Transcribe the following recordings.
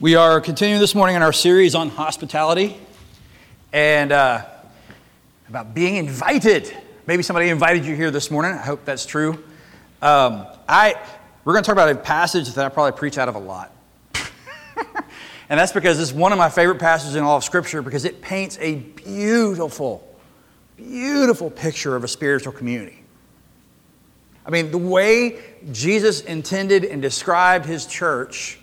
We are continuing this morning in our series on hospitality and uh, about being invited. Maybe somebody invited you here this morning. I hope that's true. Um, I, we're going to talk about a passage that I probably preach out of a lot. and that's because it's one of my favorite passages in all of Scripture because it paints a beautiful, beautiful picture of a spiritual community. I mean, the way Jesus intended and described his church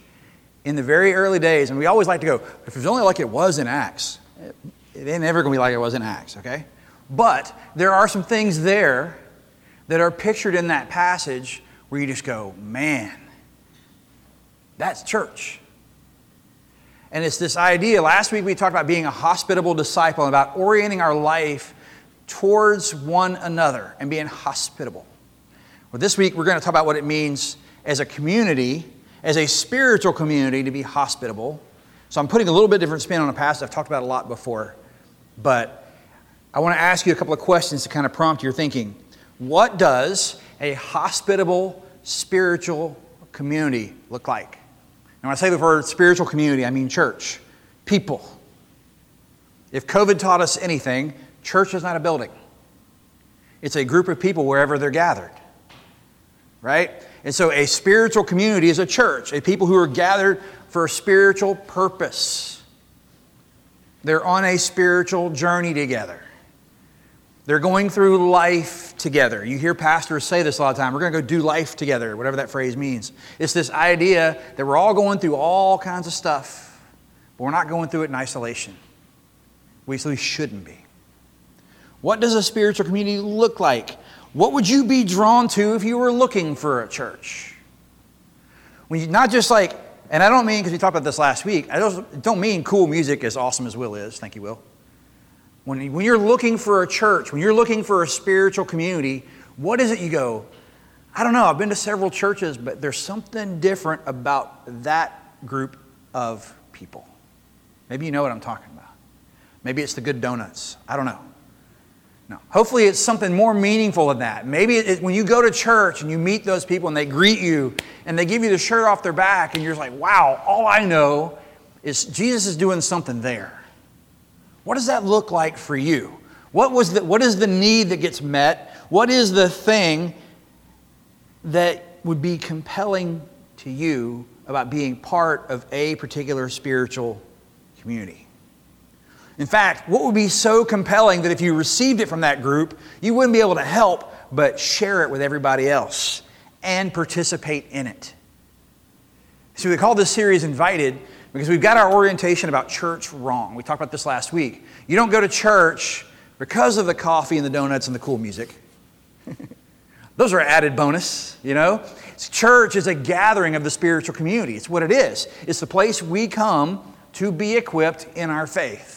in the very early days, and we always like to go, if it's only like it was in Acts, it ain't ever going to be like it was in Acts, okay? But there are some things there that are pictured in that passage where you just go, man, that's church. And it's this idea. Last week we talked about being a hospitable disciple, about orienting our life towards one another and being hospitable. Well, this week we're going to talk about what it means as a community as a spiritual community to be hospitable. So I'm putting a little bit different spin on a passage I've talked about a lot before. But I want to ask you a couple of questions to kind of prompt your thinking. What does a hospitable spiritual community look like? And when I say the word spiritual community, I mean church, people. If COVID taught us anything, church is not a building. It's a group of people wherever they're gathered. Right? And so, a spiritual community is a church, a people who are gathered for a spiritual purpose. They're on a spiritual journey together. They're going through life together. You hear pastors say this a lot of time. We're going to go do life together, whatever that phrase means. It's this idea that we're all going through all kinds of stuff, but we're not going through it in isolation. We, we shouldn't be. What does a spiritual community look like? What would you be drawn to if you were looking for a church? When you, not just like, and I don't mean because we talked about this last week, I don't, don't mean cool music as awesome as Will is. Thank you, Will. When, when you're looking for a church, when you're looking for a spiritual community, what is it you go, I don't know, I've been to several churches, but there's something different about that group of people. Maybe you know what I'm talking about. Maybe it's the good donuts. I don't know. No. Hopefully, it's something more meaningful than that. Maybe it, when you go to church and you meet those people and they greet you and they give you the shirt off their back, and you're like, wow, all I know is Jesus is doing something there. What does that look like for you? What, was the, what is the need that gets met? What is the thing that would be compelling to you about being part of a particular spiritual community? In fact, what would be so compelling that if you received it from that group, you wouldn't be able to help but share it with everybody else and participate in it? So we call this series Invited because we've got our orientation about church wrong. We talked about this last week. You don't go to church because of the coffee and the donuts and the cool music. Those are added bonus, you know? Church is a gathering of the spiritual community. It's what it is. It's the place we come to be equipped in our faith.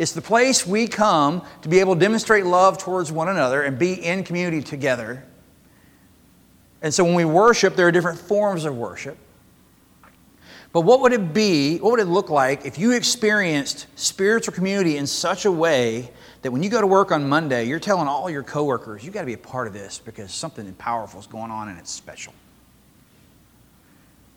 It's the place we come to be able to demonstrate love towards one another and be in community together. And so when we worship, there are different forms of worship. But what would it be, what would it look like if you experienced spiritual community in such a way that when you go to work on Monday, you're telling all your coworkers, you've got to be a part of this because something powerful is going on and it's special?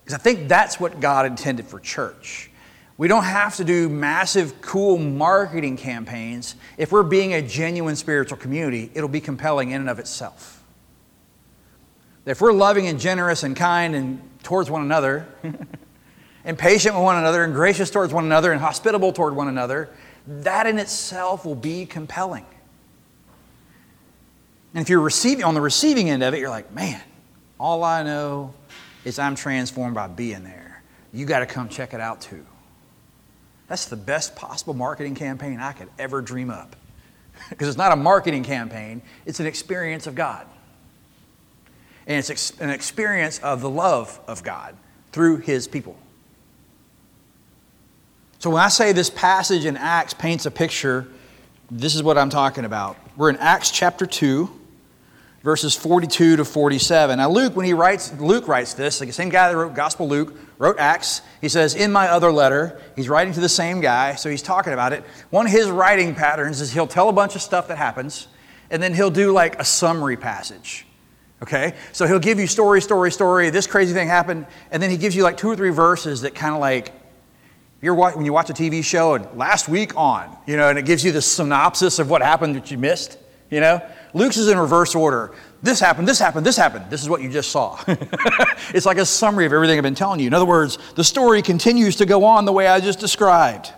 Because I think that's what God intended for church. We don't have to do massive, cool marketing campaigns. If we're being a genuine spiritual community, it'll be compelling in and of itself. If we're loving and generous and kind and towards one another, and patient with one another, and gracious towards one another, and hospitable toward one another, that in itself will be compelling. And if you're receiving on the receiving end of it, you're like, man, all I know is I'm transformed by being there. You got to come check it out too. That's the best possible marketing campaign I could ever dream up. because it's not a marketing campaign, it's an experience of God. And it's ex- an experience of the love of God through His people. So when I say this passage in Acts paints a picture, this is what I'm talking about. We're in Acts chapter 2 verses 42 to 47. Now, Luke, when he writes, Luke writes this, the same guy that wrote Gospel Luke, wrote Acts. He says, in my other letter, he's writing to the same guy, so he's talking about it. One of his writing patterns is he'll tell a bunch of stuff that happens, and then he'll do like a summary passage. Okay? So he'll give you story, story, story, this crazy thing happened, and then he gives you like two or three verses that kind of like You're, when you watch a TV show and last week on, you know, and it gives you the synopsis of what happened that you missed, you know? Luke's is in reverse order. This happened, this happened, this happened. This is what you just saw. it's like a summary of everything I've been telling you. In other words, the story continues to go on the way I just described.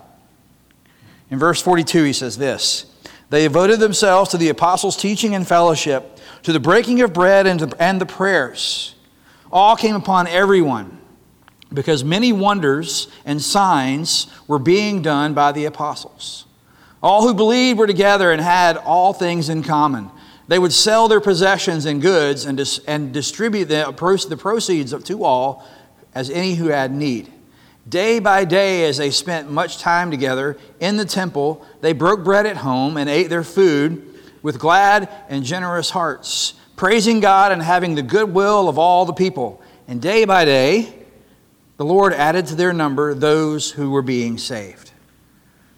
In verse 42, he says this They devoted themselves to the apostles' teaching and fellowship, to the breaking of bread and, to, and the prayers. All came upon everyone because many wonders and signs were being done by the apostles. All who believed were together and had all things in common. They would sell their possessions and goods and, dis- and distribute the, the proceeds to all as any who had need. Day by day, as they spent much time together in the temple, they broke bread at home and ate their food with glad and generous hearts, praising God and having the goodwill of all the people. And day by day, the Lord added to their number those who were being saved.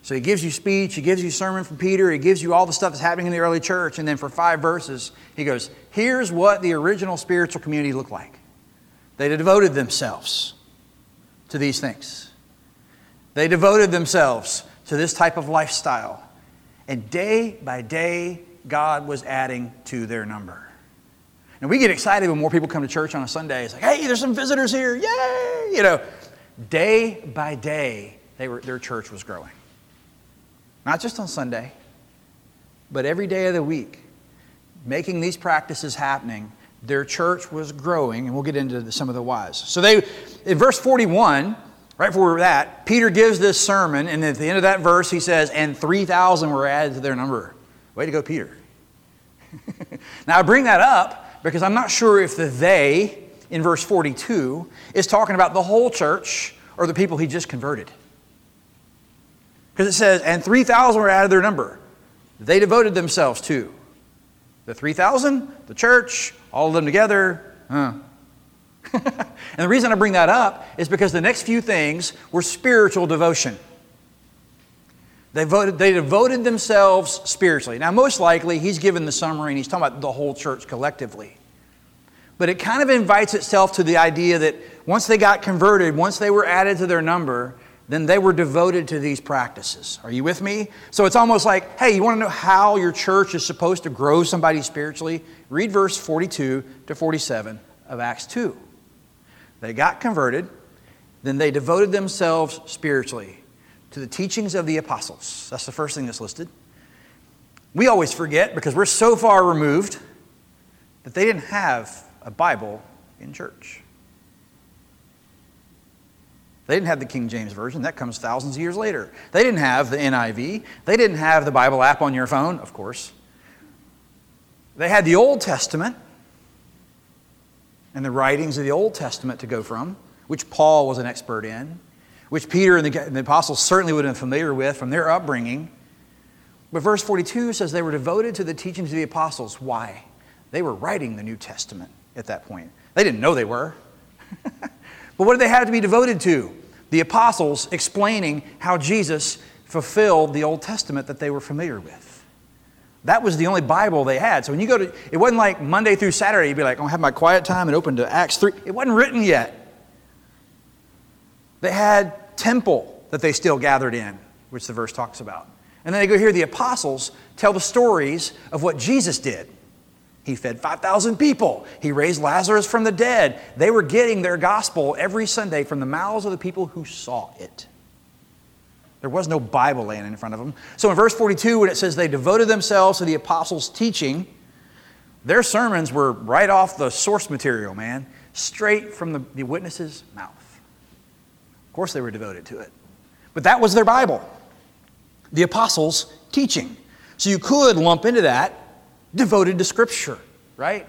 So he gives you speech, he gives you sermon from Peter, he gives you all the stuff that's happening in the early church, and then for five verses, he goes, Here's what the original spiritual community looked like. They devoted themselves to these things. They devoted themselves to this type of lifestyle. And day by day, God was adding to their number. And we get excited when more people come to church on a Sunday. It's like, hey, there's some visitors here. Yay! You know, day by day, they were, their church was growing. Not just on Sunday, but every day of the week, making these practices happening, their church was growing, and we'll get into some of the whys. So they, in verse 41, right before we're Peter gives this sermon, and at the end of that verse, he says, and 3,000 were added to their number. Way to go, Peter. now, I bring that up because I'm not sure if the they in verse 42 is talking about the whole church or the people he just converted. Because it says, and 3,000 were added to their number. They devoted themselves to the 3,000, the church, all of them together. Huh. and the reason I bring that up is because the next few things were spiritual devotion. They, voted, they devoted themselves spiritually. Now, most likely, he's given the summary and he's talking about the whole church collectively. But it kind of invites itself to the idea that once they got converted, once they were added to their number, then they were devoted to these practices. Are you with me? So it's almost like, hey, you want to know how your church is supposed to grow somebody spiritually? Read verse 42 to 47 of Acts 2. They got converted, then they devoted themselves spiritually to the teachings of the apostles. That's the first thing that's listed. We always forget because we're so far removed that they didn't have a Bible in church. They didn't have the King James Version. That comes thousands of years later. They didn't have the NIV. They didn't have the Bible app on your phone, of course. They had the Old Testament and the writings of the Old Testament to go from, which Paul was an expert in which Peter and the, and the apostles certainly would have been familiar with from their upbringing. But verse 42 says they were devoted to the teachings of the apostles. Why? They were writing the New Testament at that point. They didn't know they were. but what did they have to be devoted to? The apostles explaining how Jesus fulfilled the Old Testament that they were familiar with. That was the only Bible they had. So when you go to, it wasn't like Monday through Saturday, you'd be like, I'll have my quiet time and open to Acts 3. It wasn't written yet. They had temple that they still gathered in, which the verse talks about. And then they go hear the apostles tell the stories of what Jesus did. He fed 5,000 people. He raised Lazarus from the dead. They were getting their gospel every Sunday from the mouths of the people who saw it. There was no Bible laying in front of them. So in verse 42, when it says they devoted themselves to the apostles' teaching, their sermons were right off the source material, man, straight from the, the mouth Of course, they were devoted to it. But that was their Bible, the apostles' teaching. So you could lump into that devoted to Scripture, right?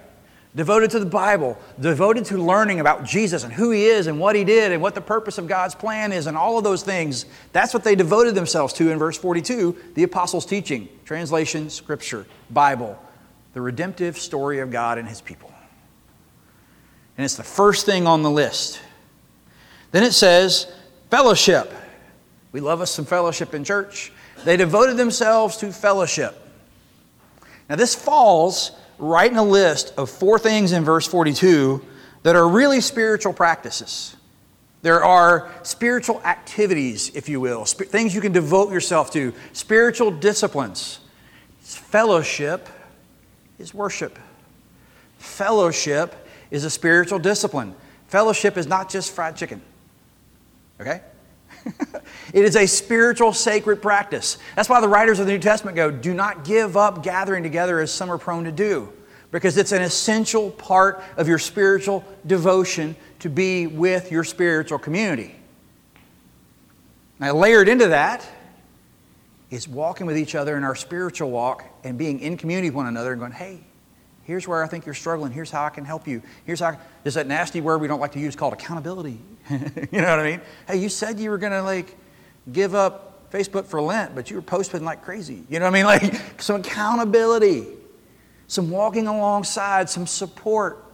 Devoted to the Bible, devoted to learning about Jesus and who He is and what He did and what the purpose of God's plan is and all of those things. That's what they devoted themselves to in verse 42 the apostles' teaching, translation, Scripture, Bible, the redemptive story of God and His people. And it's the first thing on the list. Then it says, Fellowship. We love us some fellowship in church. They devoted themselves to fellowship. Now, this falls right in a list of four things in verse 42 that are really spiritual practices. There are spiritual activities, if you will, sp- things you can devote yourself to, spiritual disciplines. Fellowship is worship. Fellowship is a spiritual discipline. Fellowship is not just fried chicken. Okay? it is a spiritual, sacred practice. That's why the writers of the New Testament go, do not give up gathering together as some are prone to do, because it's an essential part of your spiritual devotion to be with your spiritual community. Now, layered into that is walking with each other in our spiritual walk and being in community with one another and going, hey, here's where I think you're struggling. Here's how I can help you. Here's how, there's that nasty word we don't like to use called accountability. you know what I mean? Hey, you said you were going to like give up Facebook for Lent, but you were posting like crazy. You know what I mean? Like some accountability, some walking alongside, some support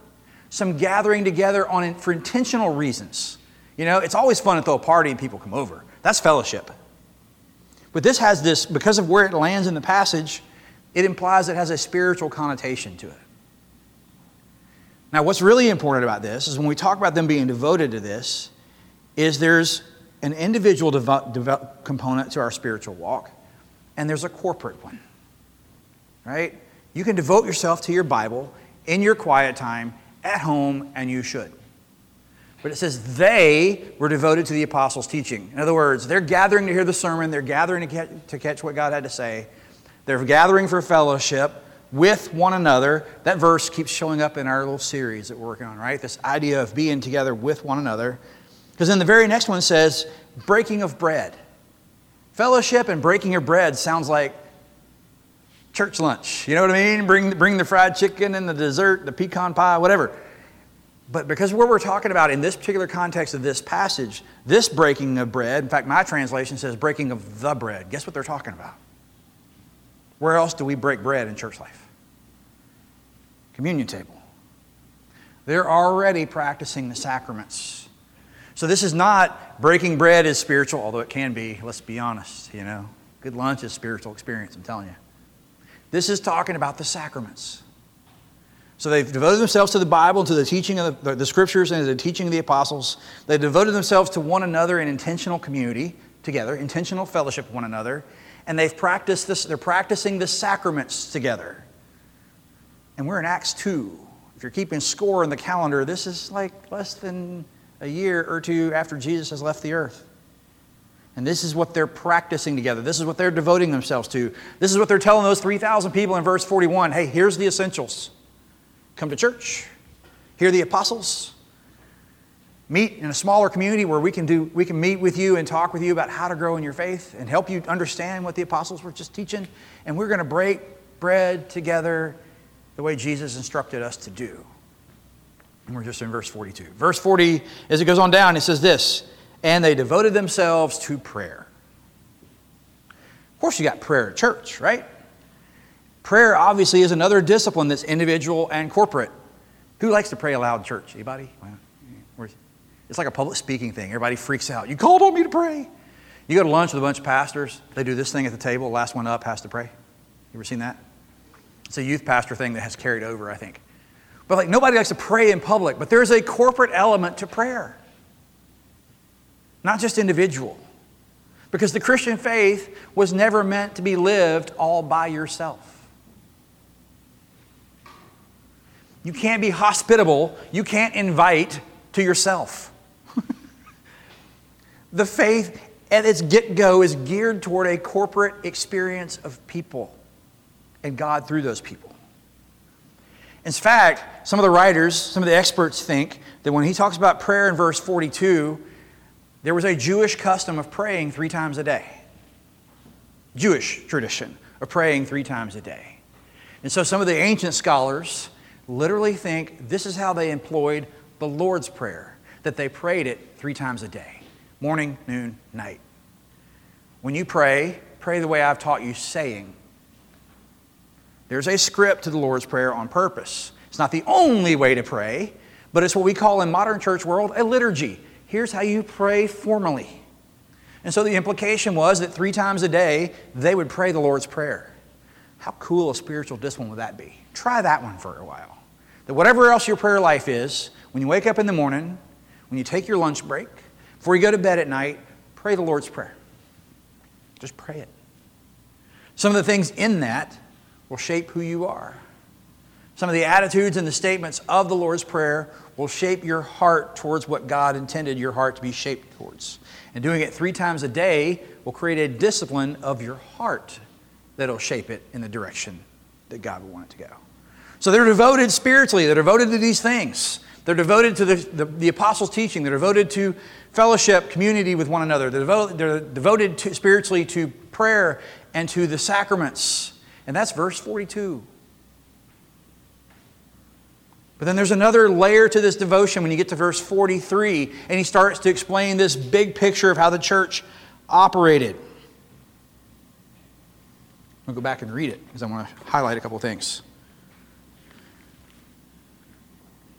some gathering together on for intentional reasons. You know, it's always fun to throw a party and people come over. That's fellowship. But this has this, because of where it lands in the passage, it implies it has a spiritual connotation to it. Now, what's really important about this is when we talk about them being devoted to this, is there's an individual devo- devo- component to our spiritual walk, and there's a corporate one. Right? You can devote yourself to your Bible in your quiet time at home, and you should. But it says they were devoted to the apostles' teaching. In other words, they're gathering to hear the sermon, they're gathering to to catch what God had to say, they're gathering for fellowship with one another. That verse keeps showing up in our little series that we're working on, right? This idea of being together with one another. Because then the very next one says breaking of bread. Fellowship and breaking of bread sounds like church lunch. You know what I mean? Bring, bring the fried chicken and the dessert, the pecan pie, whatever. But because what we're talking about in this particular context of this passage, this breaking of bread, in fact, my translation says breaking of the bread. Guess what they're talking about? Where else do we break bread in church life? Communion table. They're already practicing the sacraments. So this is not breaking bread is spiritual, although it can be, let's be honest, you know. Good lunch is spiritual experience, I'm telling you. This is talking about the sacraments. So they've devoted themselves to the Bible, to the teaching of the, the, scriptures, and to the teaching of the apostles. They've devoted themselves to one another in intentional community together, intentional fellowship with one another, and they've practiced this, they're practicing the sacraments together. And we're in Acts 2. If you're keeping score in the calendar, this is like less than a year or two after Jesus has left the earth. And this is what they're practicing together. This is what they're devoting themselves to. This is what they're telling those 3,000 people in verse 41 hey, here's the essentials. Come to church, hear the apostles, meet in a smaller community where we can, do, we can meet with you and talk with you about how to grow in your faith and help you understand what the apostles were just teaching. And we're going to break bread together the way Jesus instructed us to do. And we're just in verse 42. Verse 40, as it goes on down, it says this and they devoted themselves to prayer. Of course, you got prayer at church, right? Prayer obviously is another discipline that's individual and corporate. Who likes to pray aloud in church? Anybody? It's like a public speaking thing. Everybody freaks out. You called on me to pray. You go to lunch with a bunch of pastors. They do this thing at the table. Last one up has to pray. You ever seen that? It's a youth pastor thing that has carried over, I think. But like nobody likes to pray in public, but there's a corporate element to prayer not just individual. Because the Christian faith was never meant to be lived all by yourself. You can't be hospitable, you can't invite to yourself. the faith at its get go is geared toward a corporate experience of people and God through those people. In fact, some of the writers, some of the experts think that when he talks about prayer in verse 42, there was a Jewish custom of praying three times a day. Jewish tradition of praying three times a day. And so some of the ancient scholars literally think this is how they employed the Lord's Prayer, that they prayed it three times a day morning, noon, night. When you pray, pray the way I've taught you, saying. There's a script to the Lord's Prayer on purpose. It's not the only way to pray, but it's what we call in modern church world a liturgy here's how you pray formally. And so the implication was that three times a day, they would pray the Lord's Prayer. How cool a spiritual discipline would that be? Try that one for a while. That whatever else your prayer life is, when you wake up in the morning, when you take your lunch break, Before you go to bed at night, pray the Lord's Prayer. Just pray it. Some of the things in that will shape who you are. Some of the attitudes and the statements of the Lord's Prayer will shape your heart towards what God intended your heart to be shaped towards. And doing it three times a day will create a discipline of your heart that'll shape it in the direction that God will want it to go. So they're devoted spiritually, they're devoted to these things. They're devoted to the, the, the apostles' teaching, they're devoted to fellowship, community with one another, they're devoted, they're devoted to, spiritually to prayer and to the sacraments. And that's verse 42. But then there's another layer to this devotion when you get to verse 43, and he starts to explain this big picture of how the church operated. I'll go back and read it because I want to highlight a couple things.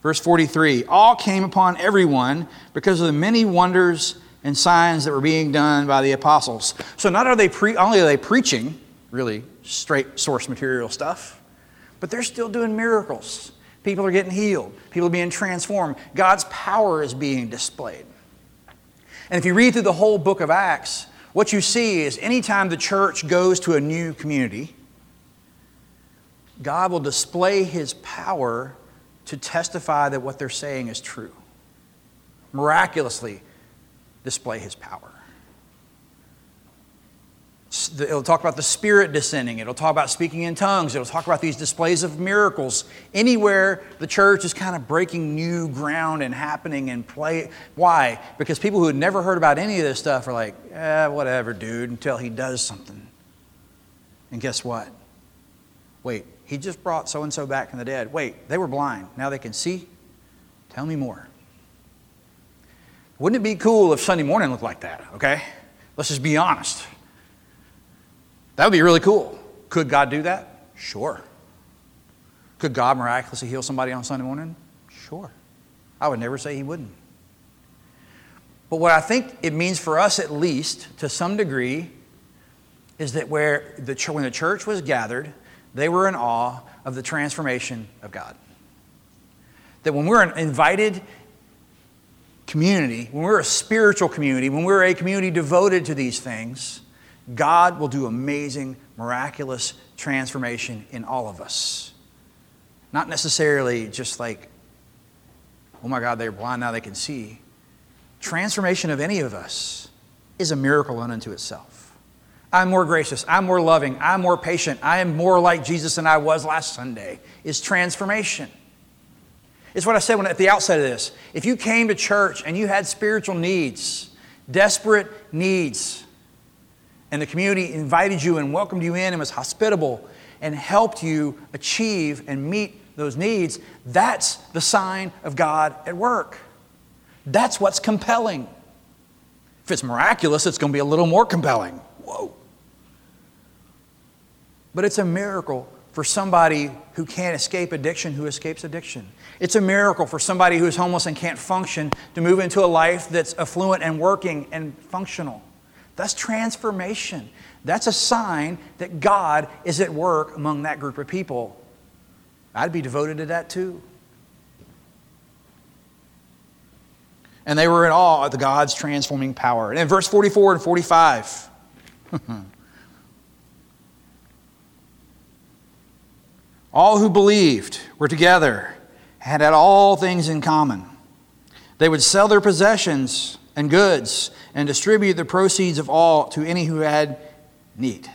Verse 43 All came upon everyone because of the many wonders and signs that were being done by the apostles. So not are they pre- only are they preaching really straight source material stuff, but they're still doing miracles. People are getting healed, people are being transformed. God's power is being displayed. And if you read through the whole book of Acts, what you see is anytime the church goes to a new community, God will display his power to testify that what they're saying is true. Miraculously display his power. It'll talk about the Spirit descending. It'll talk about speaking in tongues. It'll talk about these displays of miracles. Anywhere the church is kind of breaking new ground and happening and play. Why? Because people who had never heard about any of this stuff are like, eh, whatever, dude, until he does something. And guess what? Wait, he just brought so and so back from the dead. Wait, they were blind. Now they can see? Tell me more. Wouldn't it be cool if Sunday morning looked like that, okay? Let's just be honest. That would be really cool. Could God do that? Sure. Could God miraculously heal somebody on Sunday morning? Sure. I would never say He wouldn't. But what I think it means for us, at least to some degree, is that where the, when the church was gathered, they were in awe of the transformation of God. That when we're an invited community, when we're a spiritual community, when we're a community devoted to these things, God will do amazing, miraculous transformation in all of us. Not necessarily just like, oh my God, they're blind, now they can see. Transformation of any of us is a miracle unto itself. I'm more gracious, I'm more loving, I'm more patient, I am more like Jesus than I was last Sunday, is transformation. It's what I said when, at the outset of this. If you came to church and you had spiritual needs, desperate needs, and the community invited you and welcomed you in and was hospitable and helped you achieve and meet those needs, that's the sign of God at work. That's what's compelling. If it's miraculous, it's going to be a little more compelling. Whoa. But it's a miracle for somebody who can't escape addiction who escapes addiction. It's a miracle for somebody who's homeless and can't function to move into a life that's affluent and working and functional. That's transformation. That's a sign that God is at work among that group of people. I'd be devoted to that too. And they were in awe of the God's transforming power. And in verse 44 and 45, all who believed were together, and had all things in common. They would sell their possessions and goods and distribute the proceeds of all to any who had need.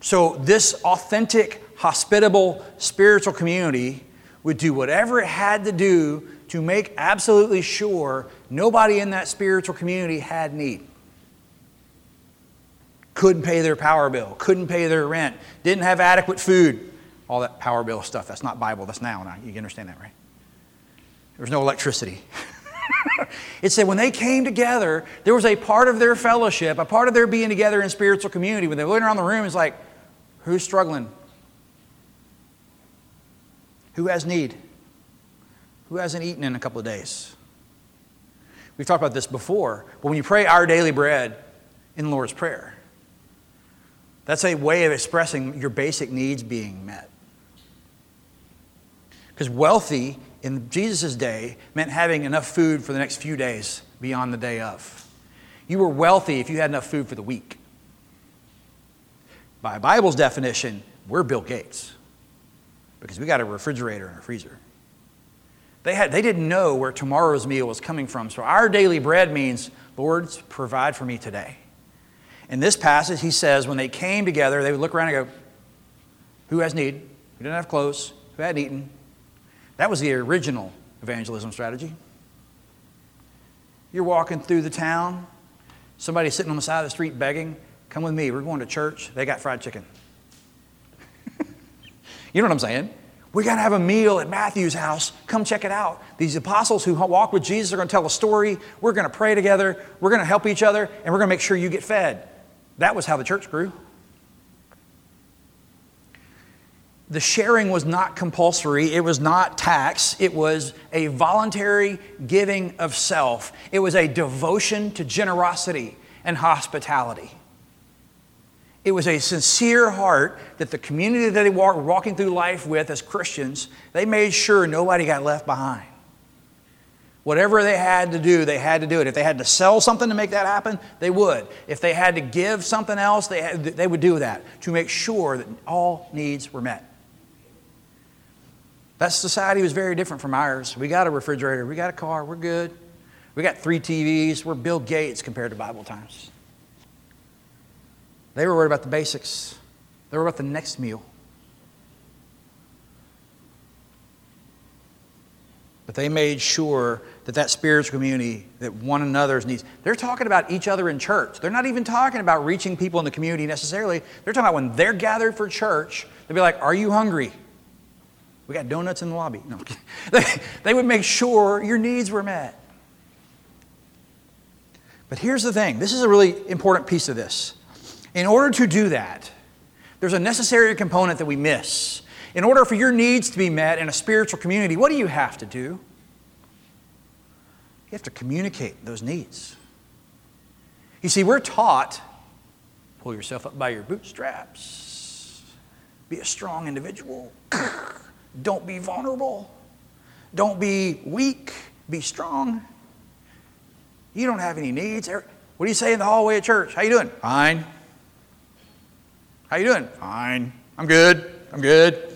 So, this authentic, hospitable, spiritual community would do whatever it had to do to make absolutely sure nobody in that spiritual community had need. Couldn't pay their power bill, couldn't pay their rent, didn't have adequate food. All that power bill stuff, that's not Bible, that's now. You can understand that, right? There was no electricity. it said when they came together, there was a part of their fellowship, a part of their being together in spiritual community. When they went around the room, it's like, who's struggling? Who has need? Who hasn't eaten in a couple of days? We've talked about this before, but when you pray our daily bread in Lord's Prayer, that's a way of expressing your basic needs being met. Because wealthy in Jesus' day meant having enough food for the next few days beyond the day of. You were wealthy if you had enough food for the week. By Bible's definition, we're Bill Gates because we got a refrigerator and a freezer. They, had, they didn't know where tomorrow's meal was coming from. So our daily bread means, Lord, provide for me today. In this passage, he says, when they came together, they would look around and go, Who has need? Who didn't have clothes? Who hadn't eaten? That was the original evangelism strategy. You're walking through the town, somebody sitting on the side of the street begging, Come with me, we're going to church. They got fried chicken. you know what I'm saying? We got to have a meal at Matthew's house. Come check it out. These apostles who walk with Jesus are going to tell a story. We're going to pray together. We're going to help each other, and we're going to make sure you get fed. That was how the church grew. The sharing was not compulsory, it was not tax, it was a voluntary giving of self. It was a devotion to generosity and hospitality. It was a sincere heart that the community that they were walking through life with as Christians, they made sure nobody got left behind. Whatever they had to do, they had to do it. If they had to sell something to make that happen, they would. If they had to give something else, they, had, they would do that to make sure that all needs were met. That society was very different from ours. We got a refrigerator, we got a car, we're good. We got three TVs, we're Bill Gates compared to Bible times. They were worried about the basics, they were about the next meal. But they made sure that that spiritual community, that one another's needs, they're talking about each other in church. They're not even talking about reaching people in the community necessarily. They're talking about when they're gathered for church, they'd be like, Are you hungry? We got donuts in the lobby. No, they, they would make sure your needs were met. But here's the thing this is a really important piece of this. In order to do that, there's a necessary component that we miss. In order for your needs to be met in a spiritual community, what do you have to do? You have to communicate those needs. You see, we're taught pull yourself up by your bootstraps, be a strong individual, don't be vulnerable, don't be weak, be strong. You don't have any needs. What do you say in the hallway at church? How you doing? Fine. How you doing? Fine. I'm good. I'm good.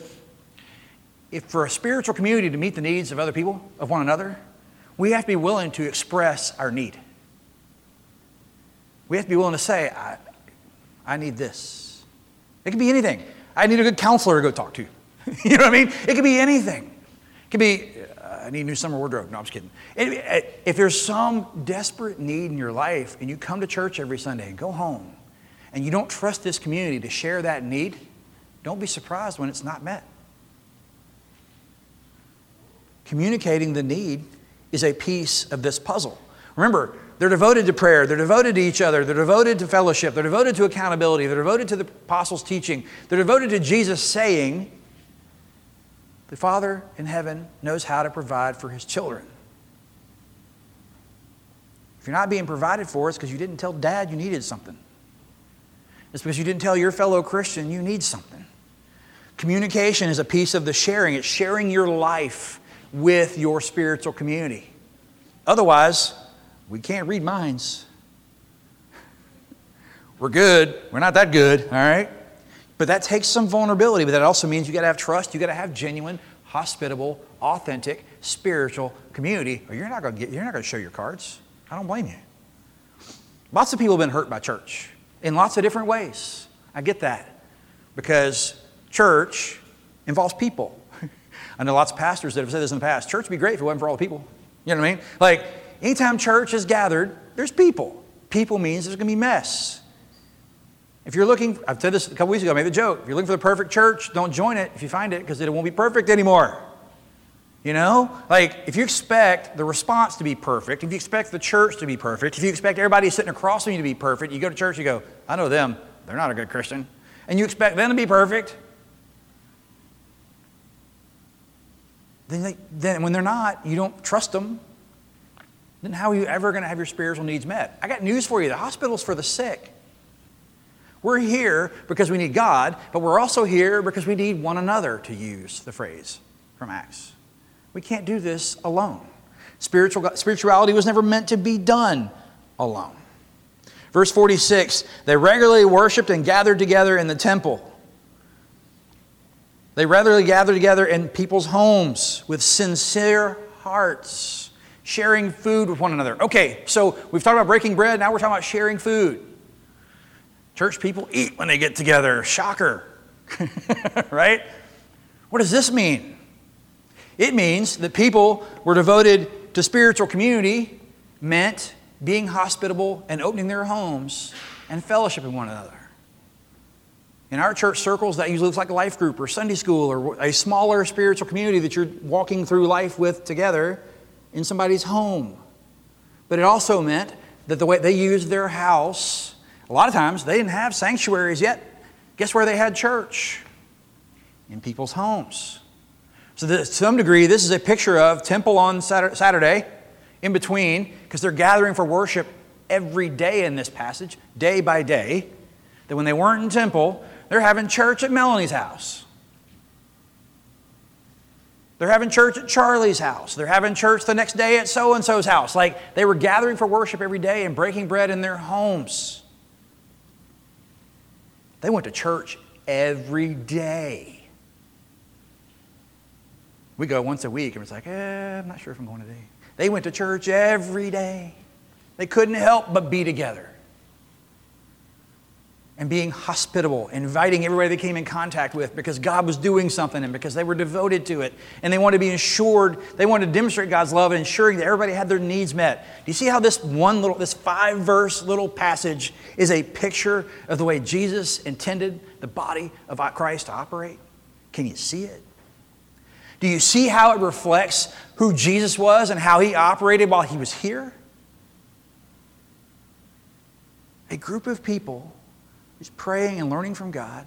If for a spiritual community to meet the needs of other people, of one another, we have to be willing to express our need. We have to be willing to say, I, I need this. It can be anything. I need a good counselor to go talk to. you know what I mean? It could be anything. It could be, uh, I need a new summer wardrobe. No, I'm just kidding. It, if there's some desperate need in your life and you come to church every Sunday and go home and you don't trust this community to share that need, don't be surprised when it's not met. Communicating the need is a piece of this puzzle. Remember, they're devoted to prayer, they're devoted to each other, they're devoted to fellowship, they're devoted to accountability, they're devoted to the apostles' teaching, they're devoted to Jesus saying, The Father in heaven knows how to provide for his children. If you're not being provided for, it's because you didn't tell dad you needed something. It's because you didn't tell your fellow Christian you need something. Communication is a piece of the sharing, it's sharing your life with your spiritual community. Otherwise, we can't read minds. We're good. We're not that good, all right? But that takes some vulnerability, but that also means you got to have trust, you got to have genuine, hospitable, authentic, spiritual community, or you're not going to get you're not going to show your cards. I don't blame you. Lots of people have been hurt by church in lots of different ways. I get that because church involves people. I know lots of pastors that have said this in the past. Church would be great if it wasn't for all the people. You know what I mean? Like, anytime church is gathered, there's people. People means there's going to be mess. If you're looking, I've said this a couple weeks ago, I made the joke. If you're looking for the perfect church, don't join it if you find it because it won't be perfect anymore. You know? Like, if you expect the response to be perfect, if you expect the church to be perfect, if you expect everybody sitting across from you to be perfect, you go to church, you go, I know them, they're not a good Christian. And you expect them to be perfect, then, they, then when they're not, you don't trust them. Then how are you ever going to have your spiritual needs met? I got news for you the hospital's for the sick. We're here because we need God, but we're also here because we need one another, to use the phrase from Acts. We can't do this alone. Spiritual, spirituality was never meant to be done alone. Verse 46 they regularly worshiped and gathered together in the temple. They regularly gathered together in people's homes with sincere hearts, sharing food with one another. Okay, so we've talked about breaking bread, now we're talking about sharing food. Church people eat when they get together. Shocker. right? What does this mean? It means that people were devoted to spiritual community, meant being hospitable and opening their homes and fellowshipping one another. In our church circles, that usually looks like a life group or Sunday school or a smaller spiritual community that you're walking through life with together in somebody's home. But it also meant that the way they used their house, a lot of times they didn't have sanctuaries yet. Guess where they had church? In people's homes. So, to some degree, this is a picture of temple on Saturday in between, because they're gathering for worship every day in this passage, day by day, that when they weren't in temple, they're having church at Melanie's house. They're having church at Charlie's house. They're having church the next day at so and so's house. Like they were gathering for worship every day and breaking bread in their homes. They went to church every day. We go once a week and it's like, eh, I'm not sure if I'm going today. They went to church every day. They couldn't help but be together. And being hospitable, inviting everybody they came in contact with because God was doing something and because they were devoted to it. And they wanted to be assured, they wanted to demonstrate God's love and ensuring that everybody had their needs met. Do you see how this one little, this five verse little passage is a picture of the way Jesus intended the body of Christ to operate? Can you see it? Do you see how it reflects who Jesus was and how he operated while he was here? A group of people praying and learning from God,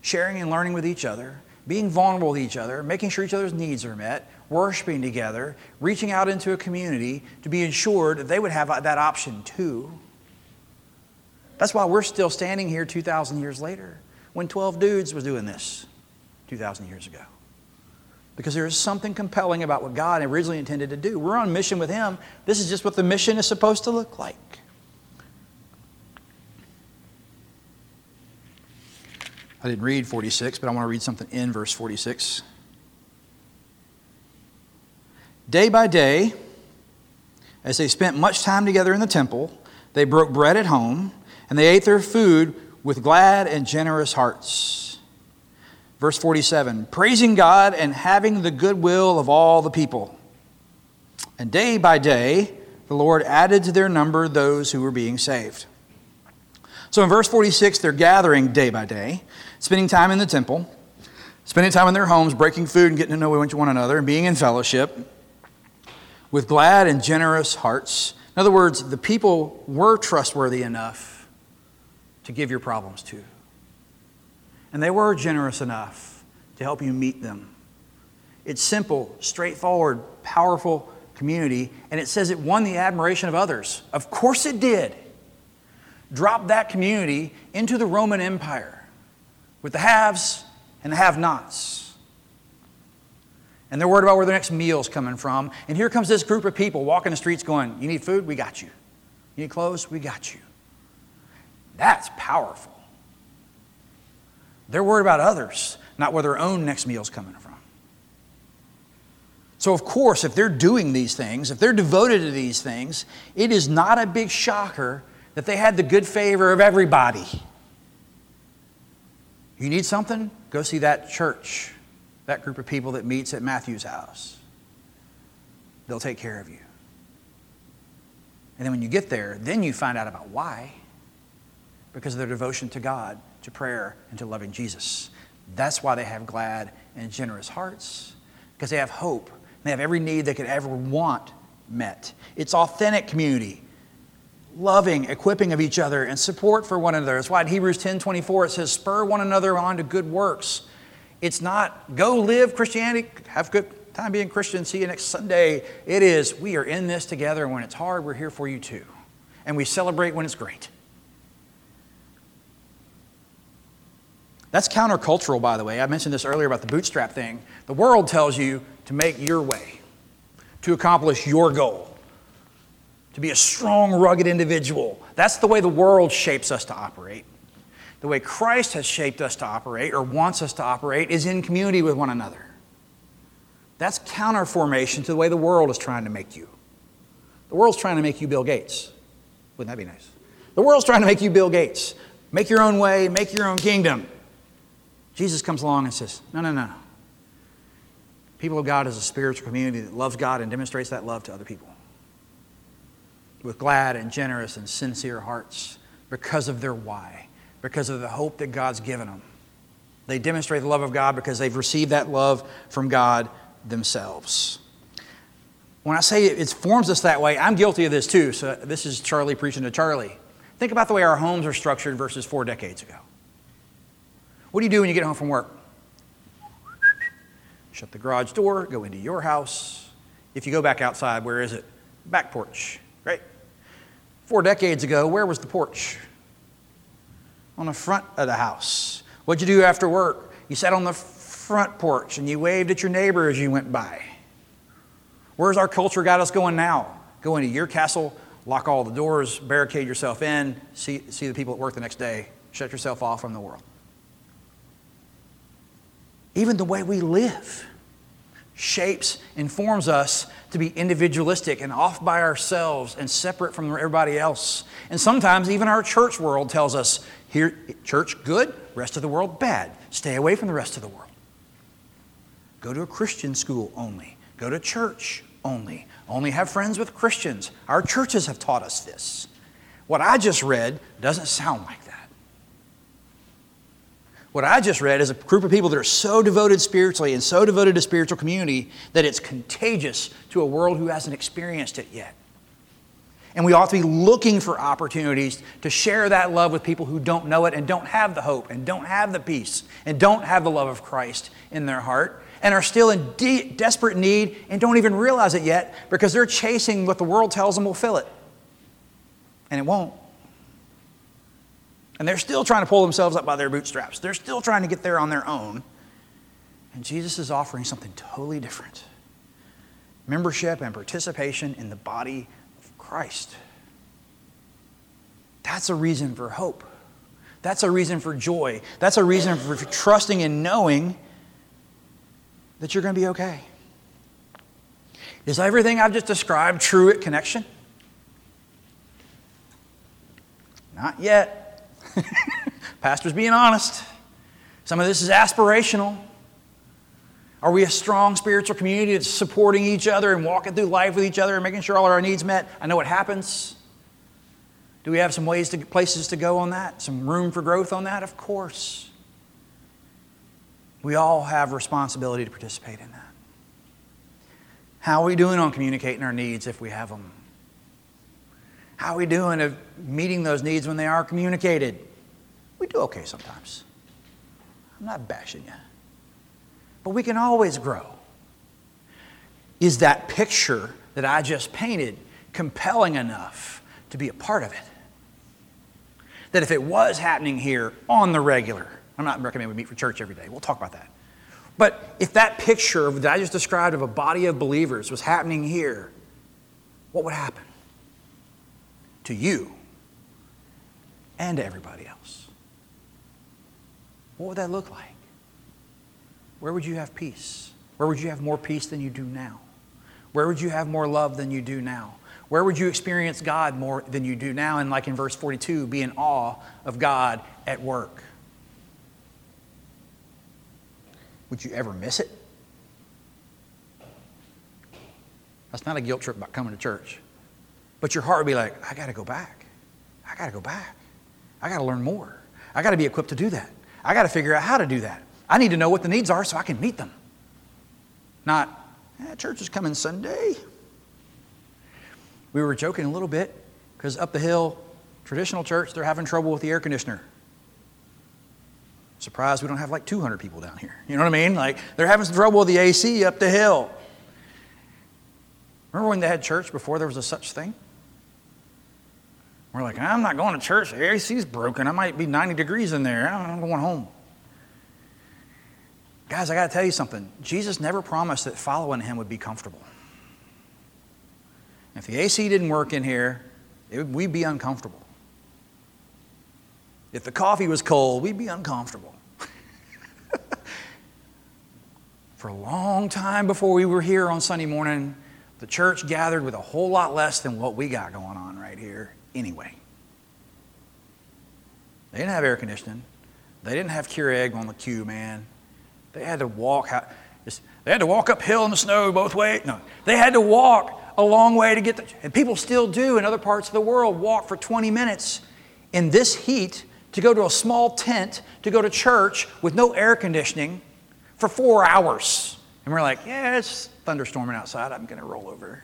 sharing and learning with each other, being vulnerable with each other, making sure each other's needs are met, worshiping together, reaching out into a community to be ensured that they would have that option too. That's why we're still standing here 2,000 years later when 12 dudes was doing this 2,000 years ago because there is something compelling about what God originally intended to do. We're on mission with Him. This is just what the mission is supposed to look like. I didn't read 46, but I want to read something in verse 46. Day by day, as they spent much time together in the temple, they broke bread at home, and they ate their food with glad and generous hearts Verse 47 praising God and having the goodwill of all the people. And day by day, the Lord added to their number those who were being saved. So in verse 46, they're gathering day by day, spending time in the temple, spending time in their homes, breaking food and getting to know one another, and being in fellowship with glad and generous hearts. In other words, the people were trustworthy enough to give your problems to. And they were generous enough to help you meet them. It's simple, straightforward, powerful community, and it says it won the admiration of others. Of course it did. Drop that community into the Roman Empire with the haves and the have nots. And they're worried about where their next meal's coming from. And here comes this group of people walking the streets going, You need food? We got you. You need clothes? We got you. That's powerful. They're worried about others, not where their own next meal's coming from. So, of course, if they're doing these things, if they're devoted to these things, it is not a big shocker that they had the good favor of everybody. You need something? Go see that church, that group of people that meets at Matthew's house. They'll take care of you. And then when you get there, then you find out about why. Because of their devotion to God to prayer and to loving Jesus. That's why they have glad and generous hearts, because they have hope. They have every need they could ever want met. It's authentic community, loving, equipping of each other, and support for one another. That's why in Hebrews 10 24 it says, spur one another on to good works. It's not go live Christianity, have good time being Christian, see you next Sunday. It is we are in this together, and when it's hard, we're here for you too. And we celebrate when it's great. That's countercultural, by the way. I mentioned this earlier about the bootstrap thing. The world tells you to make your way, to accomplish your goal, to be a strong, rugged individual. That's the way the world shapes us to operate. The way Christ has shaped us to operate or wants us to operate is in community with one another. That's counter formation to the way the world is trying to make you. The world's trying to make you Bill Gates. Wouldn't that be nice? The world's trying to make you Bill Gates. Make your own way, make your own kingdom. Jesus comes along and says, No, no, no. People of God is a spiritual community that loves God and demonstrates that love to other people with glad and generous and sincere hearts because of their why, because of the hope that God's given them. They demonstrate the love of God because they've received that love from God themselves. When I say it forms us that way, I'm guilty of this too. So this is Charlie preaching to Charlie. Think about the way our homes are structured versus four decades ago. What do you do when you get home from work? Shut the garage door, go into your house. If you go back outside, where is it? Back porch, right? Four decades ago, where was the porch? On the front of the house. What'd you do after work? You sat on the front porch and you waved at your neighbor as you went by. Where's our culture got us going now? Go into your castle, lock all the doors, barricade yourself in, see, see the people at work the next day, shut yourself off from the world. Even the way we live shapes, informs us to be individualistic and off by ourselves and separate from everybody else. And sometimes even our church world tells us here, church good, rest of the world bad. Stay away from the rest of the world. Go to a Christian school only. Go to church only. Only have friends with Christians. Our churches have taught us this. What I just read doesn't sound like. What I just read is a group of people that are so devoted spiritually and so devoted to spiritual community that it's contagious to a world who hasn't experienced it yet. And we ought to be looking for opportunities to share that love with people who don't know it and don't have the hope and don't have the peace and don't have the love of Christ in their heart and are still in de- desperate need and don't even realize it yet because they're chasing what the world tells them will fill it. And it won't. And they're still trying to pull themselves up by their bootstraps. They're still trying to get there on their own. And Jesus is offering something totally different membership and participation in the body of Christ. That's a reason for hope. That's a reason for joy. That's a reason for trusting and knowing that you're going to be okay. Is everything I've just described true at Connection? Not yet. Pastor's being honest. Some of this is aspirational. Are we a strong spiritual community that's supporting each other and walking through life with each other and making sure all our needs met? I know it happens. Do we have some ways to places to go on that? Some room for growth on that? Of course. We all have responsibility to participate in that. How are we doing on communicating our needs if we have them? How are we doing of meeting those needs when they are communicated? We do okay sometimes. I'm not bashing you. But we can always grow. Is that picture that I just painted compelling enough to be a part of it? That if it was happening here on the regular, I'm not recommending we meet for church every day. We'll talk about that. But if that picture that I just described of a body of believers was happening here, what would happen? To you and to everybody else. What would that look like? Where would you have peace? Where would you have more peace than you do now? Where would you have more love than you do now? Where would you experience God more than you do now? And, like in verse 42, be in awe of God at work. Would you ever miss it? That's not a guilt trip about coming to church. But your heart would be like, I got to go back. I got to go back. I got to learn more. I got to be equipped to do that. I got to figure out how to do that. I need to know what the needs are so I can meet them. Not, eh, church is coming Sunday. We were joking a little bit because up the hill, traditional church, they're having trouble with the air conditioner. Surprised we don't have like 200 people down here. You know what I mean? Like they're having some trouble with the AC up the hill. Remember when they had church before there was a such thing? We're like, I'm not going to church. The AC's broken. I might be 90 degrees in there. I'm going home. Guys, I got to tell you something. Jesus never promised that following him would be comfortable. If the AC didn't work in here, it, we'd be uncomfortable. If the coffee was cold, we'd be uncomfortable. For a long time before we were here on Sunday morning, the church gathered with a whole lot less than what we got going on right here anyway. They didn't have air conditioning. They didn't have Keurig on the queue, man. They had to walk. They had to walk uphill in the snow both ways. No, they had to walk a long way to get the. And people still do in other parts of the world walk for 20 minutes in this heat to go to a small tent to go to church with no air conditioning for four hours. And we're like, yeah, it's thunderstorming outside. I'm going to roll over.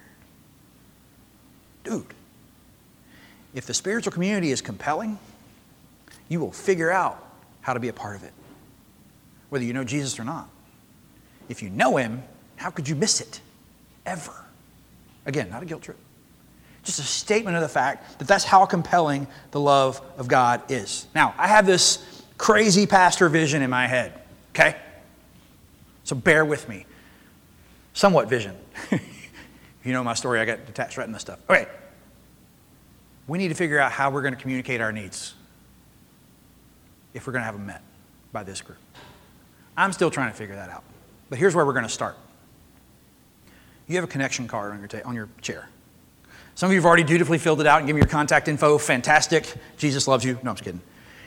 Dude, if the spiritual community is compelling, you will figure out how to be a part of it, whether you know Jesus or not. If you know him, how could you miss it? Ever. Again, not a guilt trip. Just a statement of the fact that that's how compelling the love of God is. Now, I have this crazy pastor vision in my head, okay? So bear with me. Somewhat vision. you know my story, I got detached retina stuff. Okay. We need to figure out how we're going to communicate our needs if we're going to have them met by this group. I'm still trying to figure that out. But here's where we're going to start. You have a connection card on your, ta- on your chair. Some of you have already dutifully filled it out and given your contact info. Fantastic. Jesus loves you. No, I'm just kidding.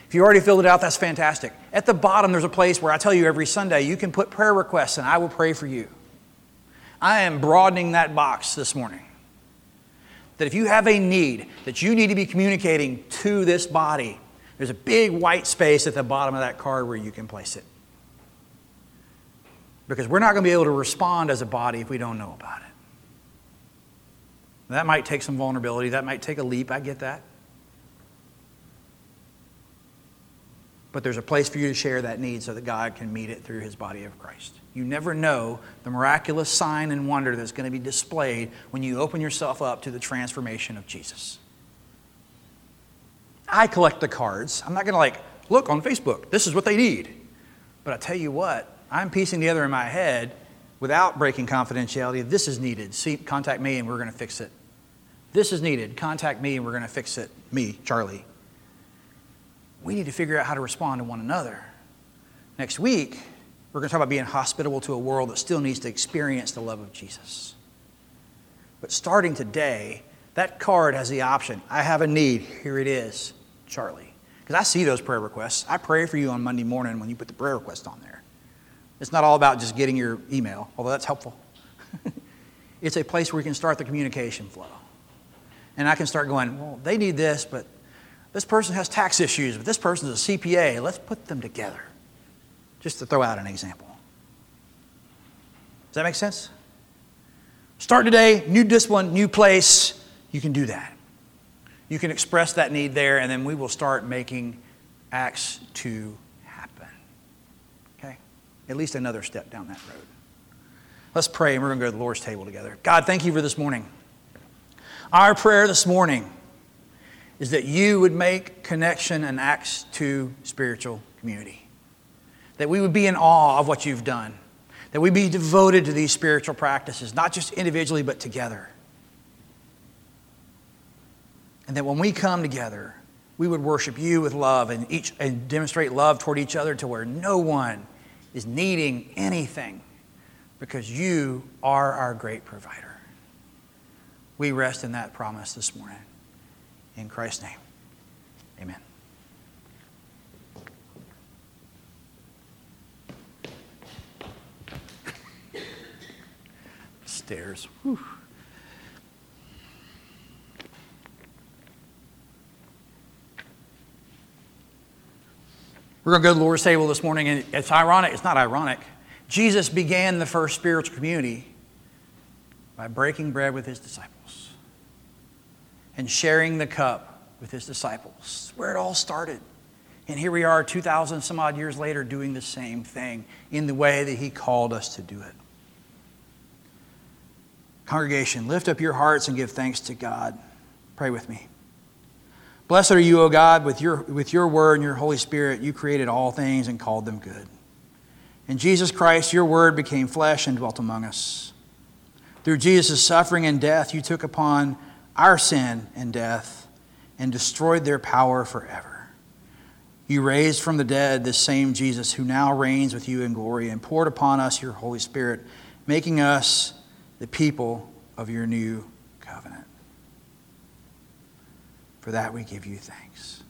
If you already filled it out, that's fantastic. At the bottom, there's a place where I tell you every Sunday you can put prayer requests and I will pray for you. I am broadening that box this morning. That if you have a need that you need to be communicating to this body, there's a big white space at the bottom of that card where you can place it. Because we're not going to be able to respond as a body if we don't know about it. That might take some vulnerability, that might take a leap, I get that. But there's a place for you to share that need so that God can meet it through his body of Christ. You never know the miraculous sign and wonder that's going to be displayed when you open yourself up to the transformation of Jesus. I collect the cards. I'm not going to like, look on Facebook, this is what they need. But I tell you what, I'm piecing together in my head without breaking confidentiality. This is needed. See, contact me and we're going to fix it. This is needed. Contact me and we're going to fix it. Me, Charlie. We need to figure out how to respond to one another. Next week, we're going to talk about being hospitable to a world that still needs to experience the love of Jesus. But starting today, that card has the option. I have a need. Here it is, Charlie. Because I see those prayer requests. I pray for you on Monday morning when you put the prayer request on there. It's not all about just getting your email, although that's helpful. it's a place where we can start the communication flow. And I can start going, well, they need this, but this person has tax issues, but this person is a CPA. Let's put them together. Just to throw out an example. Does that make sense? Start today, new discipline, new place. You can do that. You can express that need there, and then we will start making Acts 2 at least another step down that road. Let's pray, and we're going to go to the Lord's table together. God, thank you for this morning. Our prayer this morning is that you would make connection and Acts 2 spiritual community. That we would be in awe of what you've done. That we be devoted to these spiritual practices, not just individually, but together. And that when we come together, we would worship you with love and, each, and demonstrate love toward each other to where no one is needing anything because you are our great provider. We rest in that promise this morning. In Christ's name, amen. Stairs. Whew. We're going to go to the Lord's table this morning, and it's ironic. It's not ironic. Jesus began the first spiritual community by breaking bread with his disciples and sharing the cup with his disciples. Where it all started. And here we are, 2,000 some odd years later, doing the same thing in the way that he called us to do it. Congregation, lift up your hearts and give thanks to God. Pray with me. Blessed are you, O God, with your, with your word and your Holy Spirit. You created all things and called them good. In Jesus Christ, your word became flesh and dwelt among us. Through Jesus' suffering and death, you took upon our sin and death and destroyed their power forever. You raised from the dead this same Jesus who now reigns with you in glory and poured upon us your Holy Spirit, making us the people of your new covenant. For that we give you thanks.